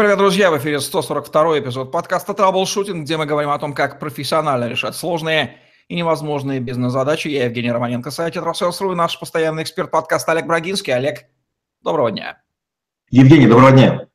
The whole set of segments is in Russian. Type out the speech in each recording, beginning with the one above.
Привет, друзья! В эфире 142 эпизод подкаста «Траблшутинг», где мы говорим о том, как профессионально решать сложные и невозможные бизнес-задачи. Я Евгений Романенко, сайт «Трассерс.ру» и наш постоянный эксперт подкаста Олег Брагинский. Олег, доброго дня! Евгений, доброго дня!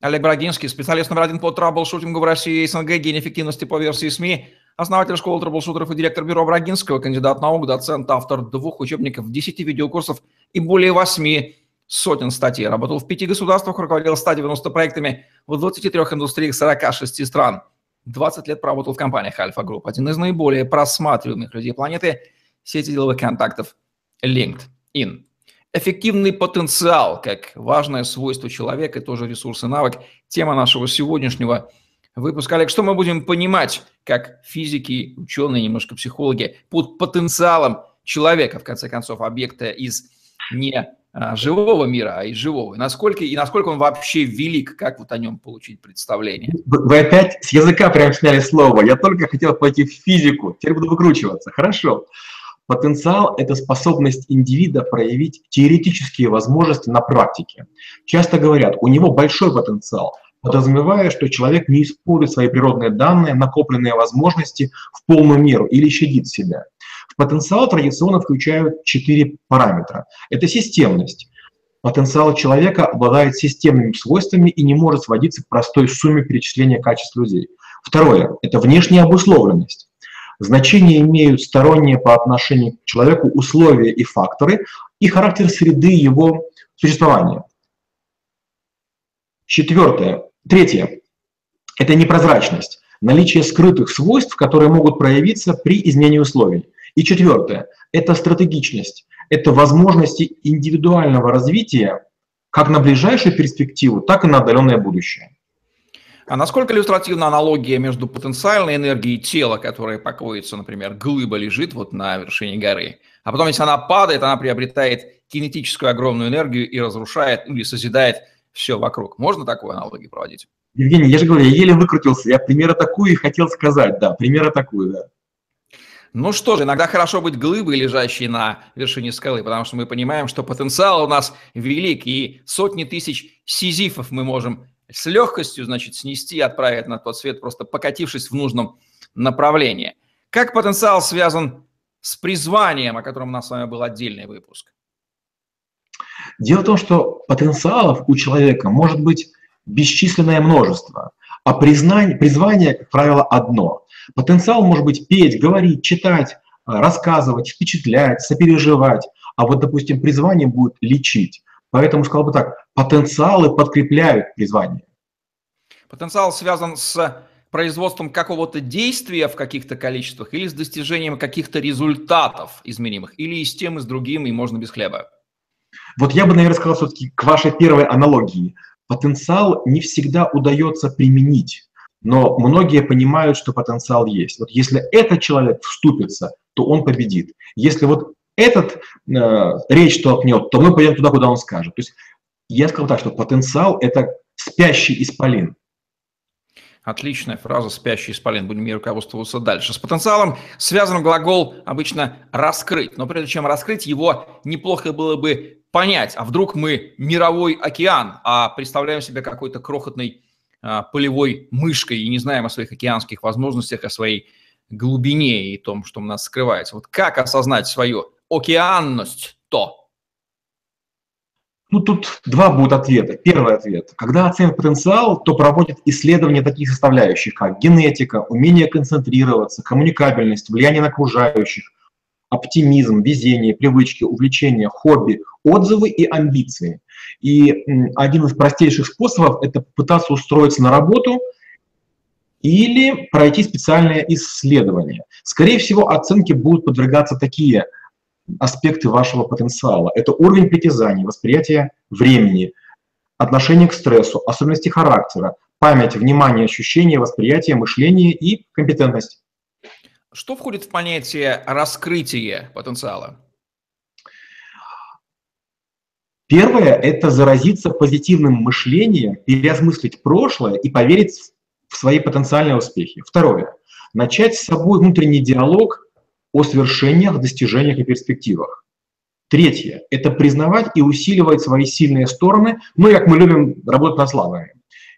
Олег Брагинский, специалист номер один по траблшутингу в России и СНГ, гений эффективности по версии СМИ, основатель школы траблшутеров и директор бюро Брагинского, кандидат наук, доцент, автор двух учебников, 10 видеокурсов и более 8 сотен статей. Работал в пяти государствах, руководил 190 проектами в 23 индустриях 46 стран. 20 лет проработал в компаниях Альфа Групп. Один из наиболее просматриваемых людей планеты – сети деловых контактов LinkedIn. Эффективный потенциал, как важное свойство человека, тоже ресурс и навык. Тема нашего сегодняшнего выпуска. Олег, что мы будем понимать, как физики, ученые, немножко психологи, под потенциалом человека, в конце концов, объекта из не живого мира, а из живого. И насколько, и насколько он вообще велик, как вот о нем получить представление? Вы опять с языка прям сняли слово. Я только хотел пойти в физику, теперь буду выкручиваться. Хорошо. Потенциал – это способность индивида проявить теоретические возможности на практике. Часто говорят, у него большой потенциал, подразумевая, что человек не использует свои природные данные, накопленные возможности в полную меру или щадит себя. Потенциал традиционно включают четыре параметра. Это системность. Потенциал человека обладает системными свойствами и не может сводиться к простой сумме перечисления качеств людей. Второе – это внешняя обусловленность. Значение имеют сторонние по отношению к человеку условия и факторы и характер среды его существования. Четвертое. Третье – это непрозрачность, наличие скрытых свойств, которые могут проявиться при изменении условий. И четвертое – это стратегичность, это возможности индивидуального развития как на ближайшую перспективу, так и на отдаленное будущее. А насколько иллюстративна аналогия между потенциальной энергией тела, которая покоится, например, глыба лежит вот на вершине горы, а потом, если она падает, она приобретает кинетическую огромную энергию и разрушает или созидает все вокруг. Можно такую аналогию проводить? Евгений, я же говорю, я еле выкрутился. Я примера такую и хотел сказать, да, примера такую, да. Ну что же, иногда хорошо быть глыбой, лежащей на вершине скалы, потому что мы понимаем, что потенциал у нас велик, и сотни тысяч сизифов мы можем с легкостью, значит, снести и отправить на тот свет, просто покатившись в нужном направлении. Как потенциал связан с призванием, о котором у нас с вами был отдельный выпуск? Дело в том, что потенциалов у человека может быть бесчисленное множество, а признание, призвание, как правило, одно. Потенциал может быть петь, говорить, читать, рассказывать, впечатлять, сопереживать, а вот, допустим, призвание будет лечить. Поэтому сказал бы так, потенциалы подкрепляют призвание. Потенциал связан с производством какого-то действия в каких-то количествах или с достижением каких-то результатов измеримых, или и с тем, и с другим, и можно без хлеба? Вот я бы, наверное, сказал все-таки к вашей первой аналогии. Потенциал не всегда удается применить, но многие понимают, что потенциал есть. Вот если этот человек вступится, то он победит. Если вот этот э, речь толкнет, то мы пойдем туда, куда он скажет. То есть я сказал так, что потенциал – это спящий исполин. Отличная фраза «спящий исполин». Будем ей руководствоваться дальше. С потенциалом связан глагол обычно «раскрыть». Но прежде чем раскрыть, его неплохо было бы понять, а вдруг мы мировой океан, а представляем себя какой-то крохотной а, полевой мышкой и не знаем о своих океанских возможностях, о своей глубине и том, что у нас скрывается. Вот как осознать свою океанность то? Ну, тут два будут ответа. Первый ответ. Когда оценивают потенциал, то проводят исследования таких составляющих, как генетика, умение концентрироваться, коммуникабельность, влияние на окружающих, оптимизм, везение, привычки, увлечения, хобби, отзывы и амбиции. И один из простейших способов – это пытаться устроиться на работу или пройти специальное исследование. Скорее всего, оценке будут подвергаться такие – аспекты вашего потенциала. Это уровень притязаний, восприятие времени, отношение к стрессу, особенности характера, память, внимание, ощущение, восприятие, мышление и компетентность. Что входит в понятие раскрытие потенциала? Первое – это заразиться позитивным мышлением, переосмыслить прошлое и поверить в свои потенциальные успехи. Второе – начать с собой внутренний диалог о свершениях, достижениях и перспективах. Третье – это признавать и усиливать свои сильные стороны, ну, как мы любим работать над слабыми.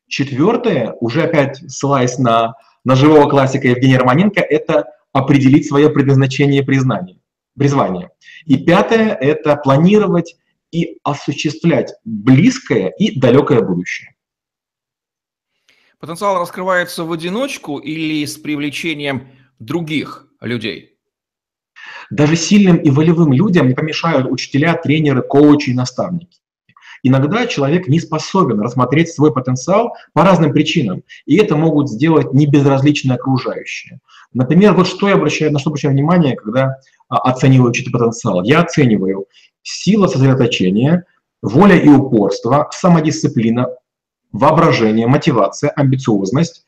Четвертое, уже опять ссылаясь на, на живого классика Евгения Романенко, это определить свое предназначение и признание, призвание. И пятое – это планировать и осуществлять близкое и далекое будущее. Потенциал раскрывается в одиночку или с привлечением других людей? Даже сильным и волевым людям не помешают учителя, тренеры, коучи и наставники. Иногда человек не способен рассмотреть свой потенциал по разным причинам, и это могут сделать небезразличные окружающие. Например, вот что я обращаю, на что обращаю внимание, когда а, оцениваю чей-то потенциал. Я оцениваю сила сосредоточения, воля и упорство, самодисциплина, воображение, мотивация, амбициозность,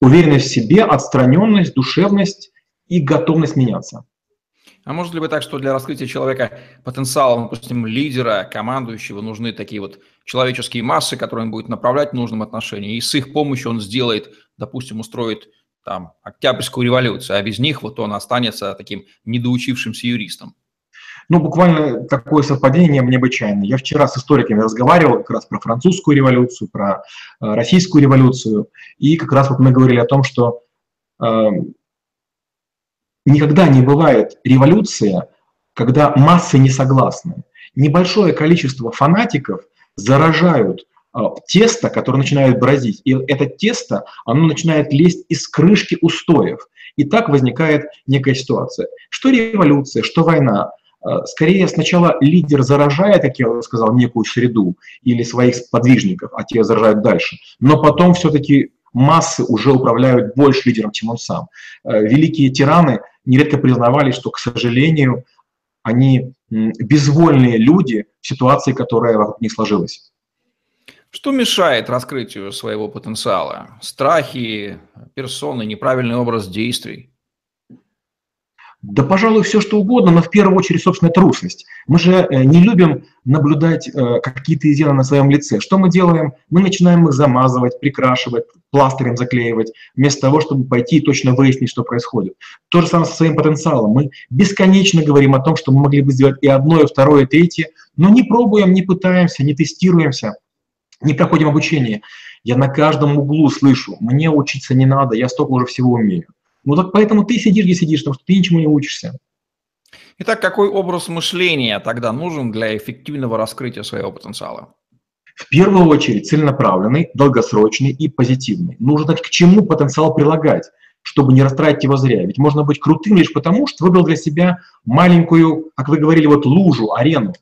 уверенность в себе, отстраненность, душевность и готовность меняться. А может ли быть так, что для раскрытия человека потенциала, допустим, лидера, командующего, нужны такие вот человеческие массы, которые он будет направлять в нужном отношении, и с их помощью он сделает, допустим, устроит там Октябрьскую революцию, а без них вот он останется таким недоучившимся юристом? Ну, буквально такое совпадение необычайное. Я вчера с историками разговаривал как раз про французскую революцию, про э, российскую революцию, и как раз вот мы говорили о том, что э, никогда не бывает революция, когда массы не согласны. Небольшое количество фанатиков заражают э, тесто, которое начинает бродить. И это тесто, оно начинает лезть из крышки устоев. И так возникает некая ситуация. Что революция, что война. Э, скорее сначала лидер заражает, как я сказал, некую среду или своих подвижников, а те заражают дальше. Но потом все-таки массы уже управляют больше лидером, чем он сам. Э, великие тираны нередко признавали, что, к сожалению, они безвольные люди в ситуации, которая вокруг них сложилась. Что мешает раскрытию своего потенциала? Страхи, персоны, неправильный образ действий? Да, пожалуй, все что угодно, но в первую очередь, собственно, трусость. Мы же э, не любим наблюдать э, какие-то изъяны на своем лице. Что мы делаем? Мы начинаем их замазывать, прикрашивать, пластырем заклеивать, вместо того, чтобы пойти и точно выяснить, что происходит. То же самое со своим потенциалом. Мы бесконечно говорим о том, что мы могли бы сделать и одно, и второе, и третье, но не пробуем, не пытаемся, не тестируемся, не проходим обучение. Я на каждом углу слышу, мне учиться не надо, я столько уже всего умею. Ну так поэтому ты сидишь, где сидишь, потому что ты ничему не учишься. Итак, какой образ мышления тогда нужен для эффективного раскрытия своего потенциала? В первую очередь целенаправленный, долгосрочный и позитивный. Нужно знать, к чему потенциал прилагать, чтобы не растратить его зря. Ведь можно быть крутым лишь потому, что выбрал для себя маленькую, как вы говорили, вот лужу, арену.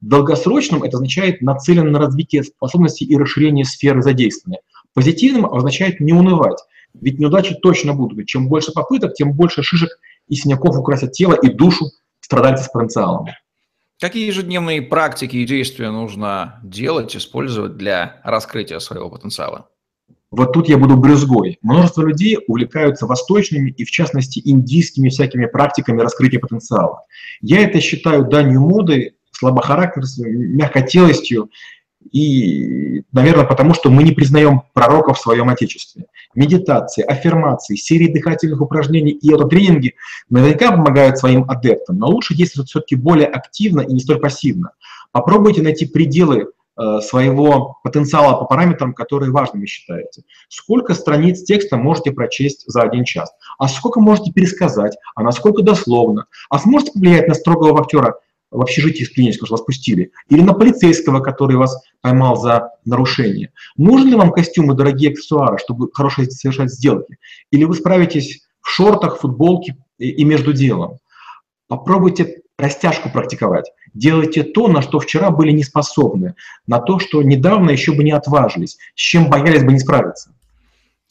В долгосрочном это означает нацелен на развитие способностей и расширение сферы задействования. Позитивным означает не унывать, ведь неудачи точно будут. Чем больше попыток, тем больше шишек и синяков украсят тело и душу страдальца с потенциалом. Какие ежедневные практики и действия нужно делать, использовать для раскрытия своего потенциала? Вот тут я буду брюзгой. Множество людей увлекаются восточными и, в частности, индийскими всякими практиками раскрытия потенциала. Я это считаю данью моды, слабохарактерностью, мягкотелостью и, наверное, потому что мы не признаем пророков в своем Отечестве. Медитации, аффирмации, серии дыхательных упражнений и тренинги наверняка помогают своим адептам, но лучше действовать все-таки более активно и не столь пассивно. Попробуйте найти пределы э, своего потенциала по параметрам, которые важными считаете. Сколько страниц текста можете прочесть за один час? А сколько можете пересказать? А насколько дословно? А сможете повлиять на строгого актера в общежитии с клинического, что вас пустили, или на полицейского, который вас поймал за нарушение. Нужны ли вам костюмы, дорогие аксессуары, чтобы хорошо совершать сделки? Или вы справитесь в шортах, футболке и между делом? Попробуйте растяжку практиковать. Делайте то, на что вчера были не способны, на то, что недавно еще бы не отважились, с чем боялись бы не справиться.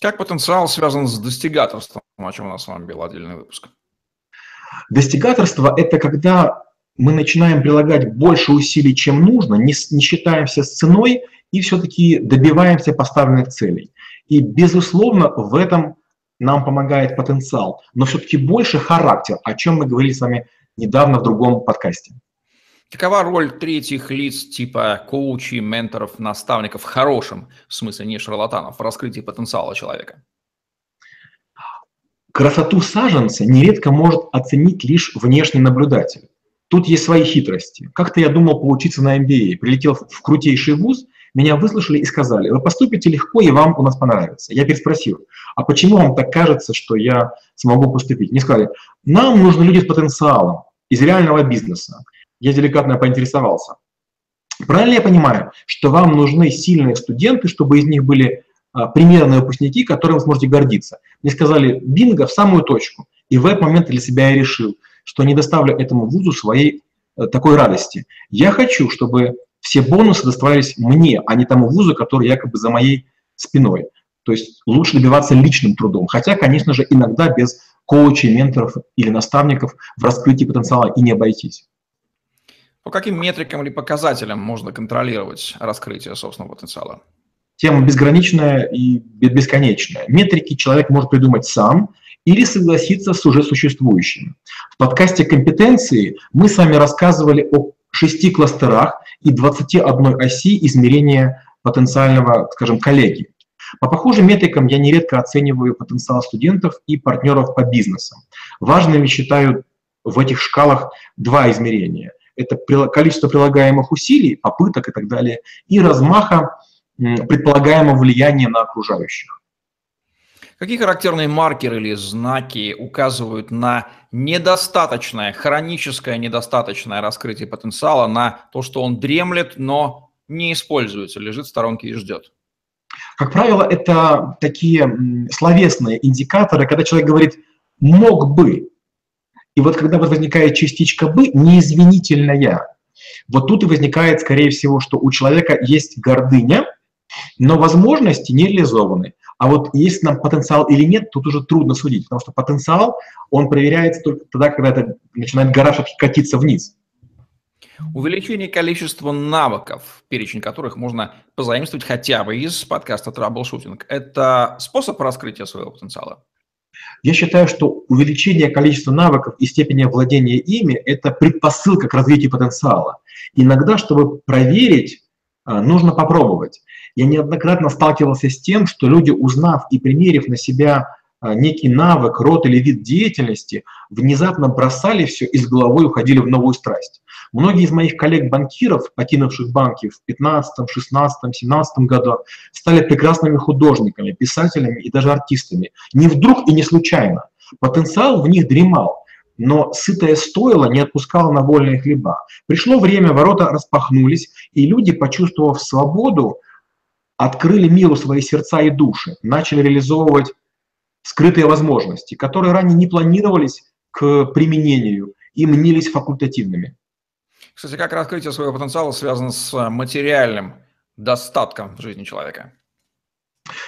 Как потенциал связан с достигаторством, о чем у нас с вами был отдельный выпуск? Достигаторство – это когда мы начинаем прилагать больше усилий, чем нужно, не, не считаемся с ценой и все-таки добиваемся поставленных целей. И, безусловно, в этом нам помогает потенциал, но все-таки больше характер, о чем мы говорили с вами недавно в другом подкасте. Какова роль третьих лиц типа коучей, менторов, наставников в хорошем смысле, не шарлатанов, в раскрытии потенциала человека? Красоту саженца нередко может оценить лишь внешний наблюдатель. Тут есть свои хитрости. Как-то я думал поучиться на MBA. Прилетел в крутейший вуз, Меня выслушали и сказали, вы поступите легко, и вам у нас понравится. Я переспросил, а почему вам так кажется, что я смогу поступить? Мне сказали, нам нужны люди с потенциалом, из реального бизнеса. Я деликатно поинтересовался. Правильно я понимаю, что вам нужны сильные студенты, чтобы из них были а, примерные выпускники, которым вы сможете гордиться? Мне сказали, бинго, в самую точку. И в этот момент для себя я решил, что не доставлю этому вузу своей э, такой радости. Я хочу, чтобы все бонусы доставались мне, а не тому вузу, который якобы за моей спиной. То есть лучше добиваться личным трудом. Хотя, конечно же, иногда без коучей, менторов или наставников в раскрытии потенциала и не обойтись. По каким метрикам или показателям можно контролировать раскрытие собственного потенциала? Тема безграничная и бесконечная. Метрики человек может придумать сам или согласиться с уже существующими. В подкасте «Компетенции» мы с вами рассказывали о шести кластерах и 21 оси измерения потенциального, скажем, коллеги. По похожим метрикам я нередко оцениваю потенциал студентов и партнеров по бизнесу. Важными считаю в этих шкалах два измерения. Это количество прилагаемых усилий, попыток и так далее, и размаха предполагаемого влияния на окружающих. Какие характерные маркеры или знаки указывают на недостаточное, хроническое недостаточное раскрытие потенциала, на то, что он дремлет, но не используется, лежит в сторонке и ждет? Как правило, это такие словесные индикаторы, когда человек говорит «мог бы». И вот когда возникает частичка «бы», неизвинительная, вот тут и возникает, скорее всего, что у человека есть гордыня, но возможности не реализованы. А вот есть нам потенциал или нет, тут уже трудно судить, потому что потенциал, он проверяется только тогда, когда это начинает гараж катиться вниз. Увеличение количества навыков, перечень которых можно позаимствовать хотя бы из подкаста Troubleshooting, это способ раскрытия своего потенциала? Я считаю, что увеличение количества навыков и степени владения ими – это предпосылка к развитию потенциала. Иногда, чтобы проверить, нужно попробовать. Я неоднократно сталкивался с тем, что люди, узнав и примерив на себя а, некий навык, род или вид деятельности, внезапно бросали все и с головой уходили в новую страсть. Многие из моих коллег-банкиров, покинувших банки в 15, 16, 17 году, стали прекрасными художниками, писателями и даже артистами. Не вдруг и не случайно. Потенциал в них дремал, но сытое стоило не отпускало на вольные хлеба. Пришло время, ворота распахнулись, и люди, почувствовав свободу, открыли миру свои сердца и души, начали реализовывать скрытые возможности, которые ранее не планировались к применению и мнились факультативными. Кстати, как раскрытие своего потенциала связано с материальным достатком в жизни человека?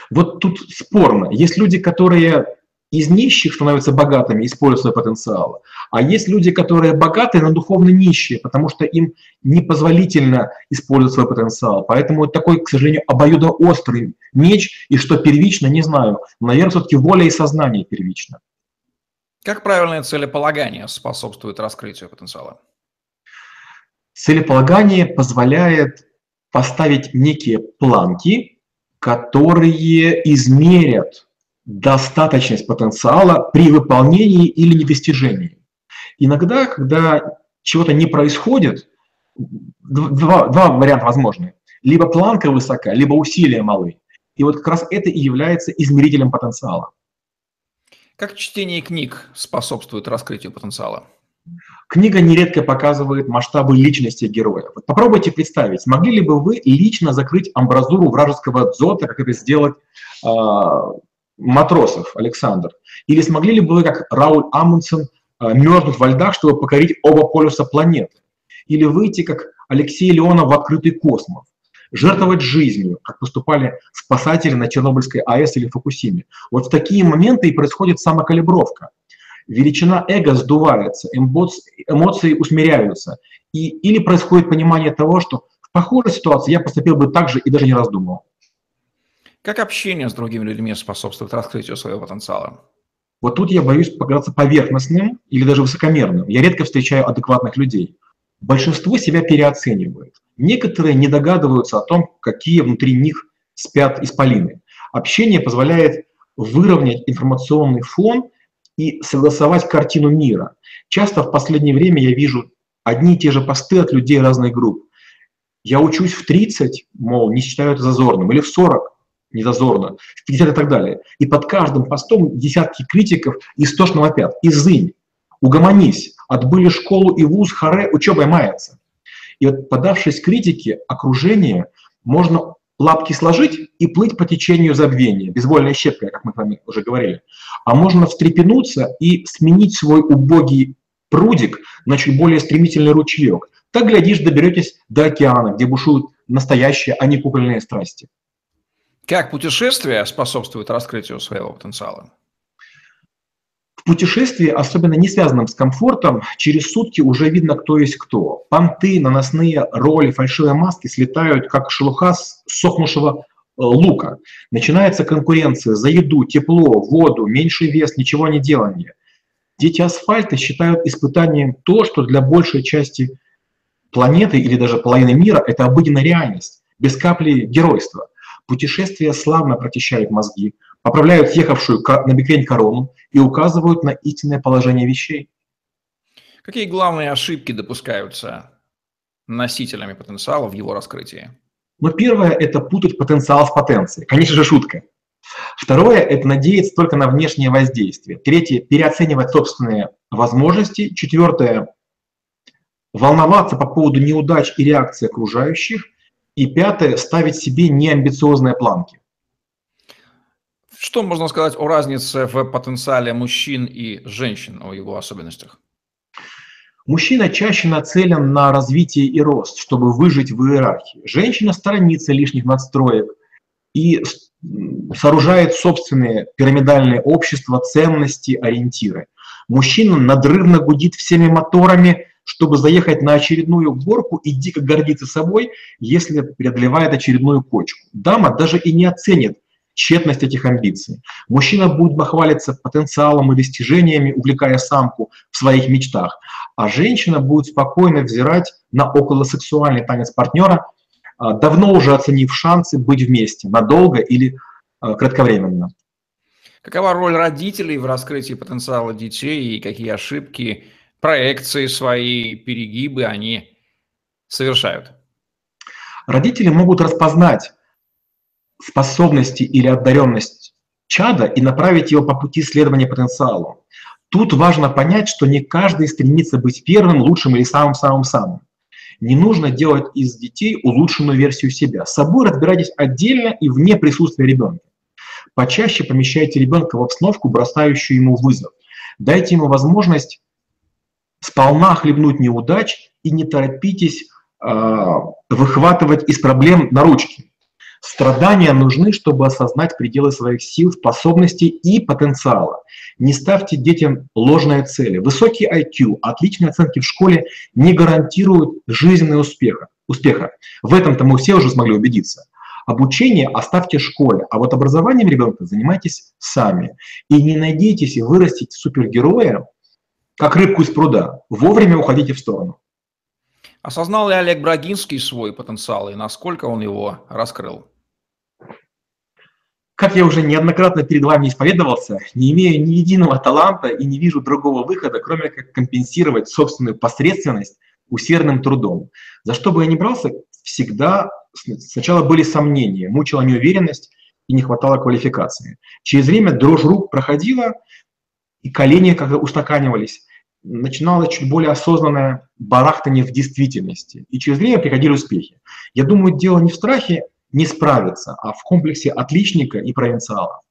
Вот тут спорно. Есть люди, которые из нищих становятся богатыми, используя свой потенциал. А есть люди, которые богатые, но духовно нищие, потому что им непозволительно использовать свой потенциал. Поэтому это такой, к сожалению, обоюдоострый меч, и что первично, не знаю. Наверное, все-таки воля и сознание первично. Как правильное целеполагание способствует раскрытию потенциала? Целеполагание позволяет поставить некие планки, которые измерят достаточность потенциала при выполнении или недостижении. Иногда, когда чего-то не происходит, два, два варианта возможны. Либо планка высока, либо усилия малы. И вот как раз это и является измерителем потенциала. Как чтение книг способствует раскрытию потенциала? Книга нередко показывает масштабы личности героя. Вот попробуйте представить, смогли ли бы вы лично закрыть амбразуру вражеского дзота, как это сделать э, Матросов Александр? Или смогли ли бы вы, как Рауль Амундсен, э, мерзнуть во льдах, чтобы покорить оба полюса планеты? Или выйти, как Алексей Леонов, в открытый космос? Жертвовать жизнью, как поступали спасатели на Чернобыльской АЭС или Фукусиме. Вот в такие моменты и происходит самокалибровка. Величина эго сдувается, эмоции усмиряются. И, или происходит понимание того, что в похожей ситуации я поступил бы так же и даже не раздумывал. Как общение с другими людьми способствует раскрытию своего потенциала? Вот тут я боюсь показаться поверхностным или даже высокомерным. Я редко встречаю адекватных людей. Большинство себя переоценивает. Некоторые не догадываются о том, какие внутри них спят исполины. Общение позволяет выровнять информационный фон и согласовать картину мира. Часто в последнее время я вижу одни и те же посты от людей разных групп. Я учусь в 30, мол, не считаю это зазорным, или в 40, не в 50 и так далее. И под каждым постом десятки критиков истошно вопят. Изынь, угомонись, отбыли школу и вуз, харе, учебой мается. И вот подавшись критике, окружение можно лапки сложить и плыть по течению забвения, безвольная щепка, как мы с вами уже говорили. А можно встрепенуться и сменить свой убогий прудик на чуть более стремительный ручеек. Так, глядишь, доберетесь до океана, где бушуют настоящие, а не кукольные страсти. Как путешествие способствует раскрытию своего потенциала? В путешествии, особенно не связанном с комфортом, через сутки уже видно, кто есть кто. Понты, наносные роли, фальшивые маски слетают, как шелуха с сохнувшего э, лука. Начинается конкуренция за еду, тепло, воду, меньший вес, ничего не делание. Дети асфальта считают испытанием то, что для большей части планеты или даже половины мира это обыденная реальность, без капли геройства. Путешествия славно прочищают мозги, поправляют съехавшую на бекрень корону и указывают на истинное положение вещей. Какие главные ошибки допускаются носителями потенциала в его раскрытии? Ну, первое – это путать потенциал с потенцией. Конечно же, шутка. Второе – это надеяться только на внешнее воздействие. Третье – переоценивать собственные возможности. Четвертое – волноваться по поводу неудач и реакции окружающих. И пятое – ставить себе неамбициозные планки. Что можно сказать о разнице в потенциале мужчин и женщин, о его особенностях? Мужчина чаще нацелен на развитие и рост, чтобы выжить в иерархии. Женщина сторонится лишних надстроек и сооружает собственные пирамидальные общества, ценности, ориентиры. Мужчина надрывно гудит всеми моторами, чтобы заехать на очередную горку и дико гордиться собой, если преодолевает очередную кочку. Дама даже и не оценит тщетность этих амбиций. Мужчина будет бахвалиться потенциалом и достижениями, увлекая самку в своих мечтах, а женщина будет спокойно взирать на околосексуальный танец партнера, а, давно уже оценив шансы быть вместе, надолго или а, кратковременно. Какова роль родителей в раскрытии потенциала детей и какие ошибки, проекции свои, перегибы они совершают? Родители могут распознать способности или одаренность чада и направить его по пути следования потенциалу. Тут важно понять, что не каждый стремится быть первым, лучшим или самым-самым-самым. Не нужно делать из детей улучшенную версию себя. С собой разбирайтесь отдельно и вне присутствия ребенка. Почаще помещайте ребенка в обстановку, бросающую ему вызов. Дайте ему возможность сполна хлебнуть неудач и не торопитесь э, выхватывать из проблем на ручки. Страдания нужны, чтобы осознать пределы своих сил, способностей и потенциала. Не ставьте детям ложные цели. Высокий IQ, отличные оценки в школе не гарантируют жизненного успеха. успеха. В этом-то мы все уже смогли убедиться. Обучение оставьте школе, а вот образованием ребенка занимайтесь сами. И не надейтесь вырастить супергероя, как рыбку из пруда. Вовремя уходите в сторону. Осознал ли Олег Брагинский свой потенциал и насколько он его раскрыл? Как я уже неоднократно перед вами исповедовался, не имею ни единого таланта и не вижу другого выхода, кроме как компенсировать собственную посредственность усердным трудом. За что бы я ни брался, всегда сначала были сомнения, мучила неуверенность и не хватало квалификации. Через время дрожь рук проходила, и колени когда устаканивались, начиналось чуть более осознанное барахтание в действительности. И через время приходили успехи. Я думаю, дело не в страхе не справиться, а в комплексе отличника и провинциала.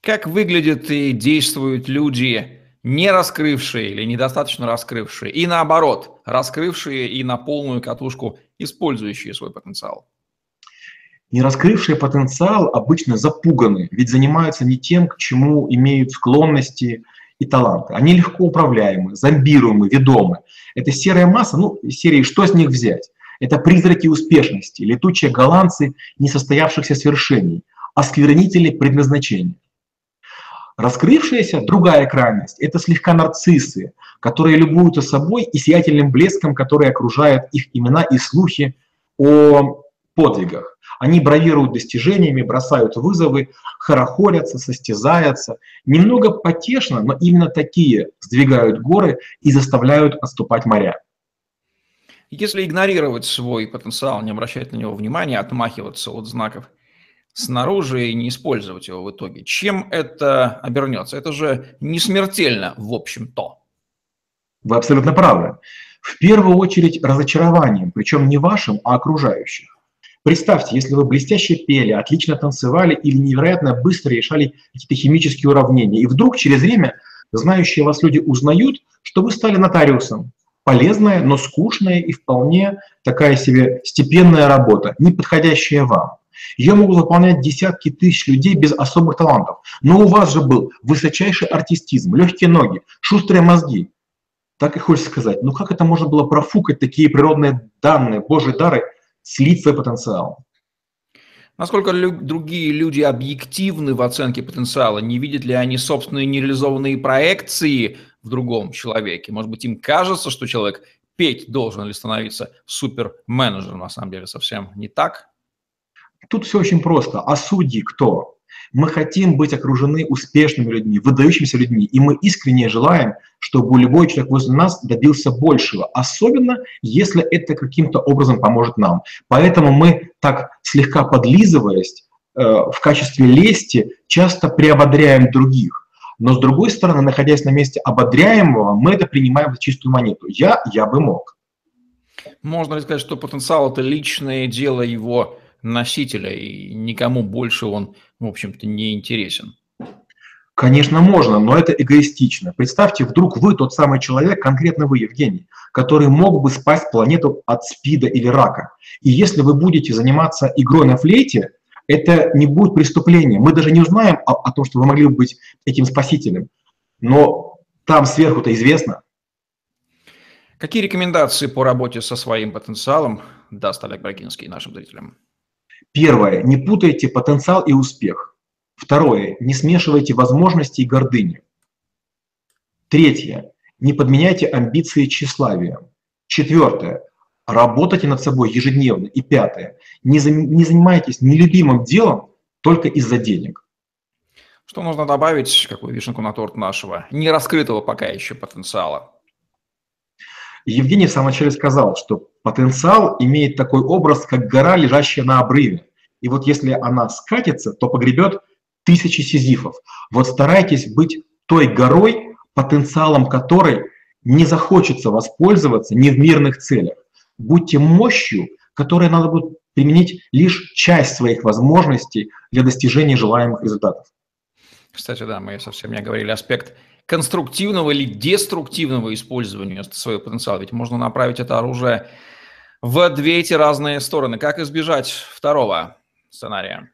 Как выглядят и действуют люди, не раскрывшие или недостаточно раскрывшие, и наоборот, раскрывшие и на полную катушку использующие свой потенциал? Не раскрывшие потенциал обычно запуганы, ведь занимаются не тем, к чему имеют склонности, и таланты. Они легко управляемы, зомбируемы, ведомы. Это серая масса, ну, серии «Что с них взять?» Это призраки успешности, летучие голландцы несостоявшихся свершений, осквернители предназначения. Раскрывшаяся другая крайность – это слегка нарциссы, которые любуются собой и сиятельным блеском, который окружает их имена и слухи о подвигах. Они бравируют достижениями, бросают вызовы, хорохорятся, состязаются. Немного потешно, но именно такие сдвигают горы и заставляют отступать моря. Если игнорировать свой потенциал, не обращать на него внимания, отмахиваться от знаков снаружи и не использовать его в итоге, чем это обернется? Это же не смертельно, в общем-то. Вы абсолютно правы. В первую очередь разочарованием, причем не вашим, а окружающих. Представьте, если вы блестяще пели, отлично танцевали или невероятно быстро решали какие-то химические уравнения, и вдруг через время знающие вас люди узнают, что вы стали нотариусом. Полезная, но скучная и вполне такая себе степенная работа, не подходящая вам. Ее могут выполнять десятки тысяч людей без особых талантов. Но у вас же был высочайший артистизм, легкие ноги, шустрые мозги. Так и хочется сказать, ну как это можно было профукать такие природные данные, божьи дары, слить свой потенциал? Насколько лю- другие люди объективны в оценке потенциала? Не видят ли они собственные нереализованные проекции в другом человеке? Может быть, им кажется, что человек петь должен или становиться суперменеджером, на самом деле совсем не так? Тут все очень просто. А судьи кто? Мы хотим быть окружены успешными людьми, выдающимися людьми, и мы искренне желаем, чтобы любой человек возле нас добился большего, особенно если это каким-то образом поможет нам. Поэтому мы так слегка подлизываясь э, в качестве лести часто приободряем других. Но с другой стороны, находясь на месте ободряемого, мы это принимаем за чистую монету. Я, я бы мог. Можно ли сказать, что потенциал – это личное дело его носителя, и никому больше он, в общем-то, не интересен? Конечно, можно, но это эгоистично. Представьте, вдруг вы тот самый человек, конкретно вы, Евгений, который мог бы спасти планету от СПИДа или рака. И если вы будете заниматься игрой на флейте, это не будет преступлением. Мы даже не узнаем о, о том, что вы могли бы быть этим спасителем. Но там сверху-то известно. Какие рекомендации по работе со своим потенциалом даст Олег Брагинский нашим зрителям? Первое. Не путайте потенциал и успех. Второе. Не смешивайте возможности и гордыню. Третье. Не подменяйте амбиции тщеславием. Четвертое. Работайте над собой ежедневно. И пятое. Не, за, не занимайтесь нелюбимым делом только из-за денег. Что нужно добавить, какую вишенку на торт нашего не раскрытого пока еще потенциала? Евгений в самом начале сказал, что потенциал имеет такой образ, как гора, лежащая на обрыве. И вот если она скатится, то погребет тысячи сизифов. Вот старайтесь быть той горой, потенциалом которой не захочется воспользоваться не в мирных целях. Будьте мощью, которой надо будет применить лишь часть своих возможностей для достижения желаемых результатов. Кстати, да, мы совсем не говорили аспект конструктивного или деструктивного использования своего потенциала. Ведь можно направить это оружие в две эти разные стороны. Как избежать второго сценария?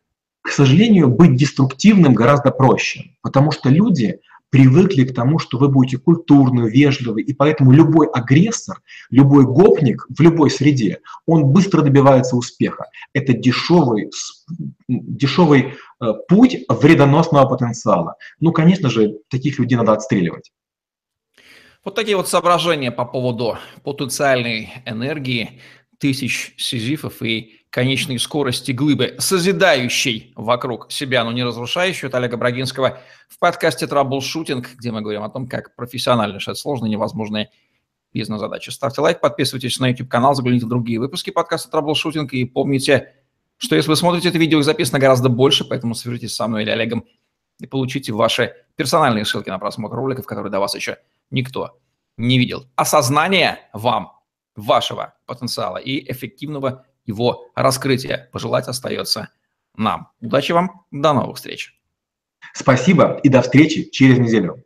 К сожалению, быть деструктивным гораздо проще, потому что люди привыкли к тому, что вы будете культурны, вежливы, и поэтому любой агрессор, любой гопник в любой среде, он быстро добивается успеха. Это дешевый, дешевый э, путь вредоносного потенциала. Ну, конечно же, таких людей надо отстреливать. Вот такие вот соображения по поводу потенциальной энергии тысяч сизифов и конечной скорости глыбы, созидающей вокруг себя, но не разрушающей, от Олега Брагинского в подкасте «Траблшутинг», где мы говорим о том, как профессионально решать сложные невозможные бизнес-задачи. Ставьте лайк, подписывайтесь на YouTube-канал, загляните в другие выпуски подкаста «Траблшутинг» и помните, что если вы смотрите это видео, их записано гораздо больше, поэтому свяжитесь со мной или Олегом и получите ваши персональные ссылки на просмотр роликов, которые до вас еще никто не видел. Осознание вам вашего потенциала и эффективного его раскрытия пожелать остается нам. Удачи вам, до новых встреч. Спасибо и до встречи через неделю.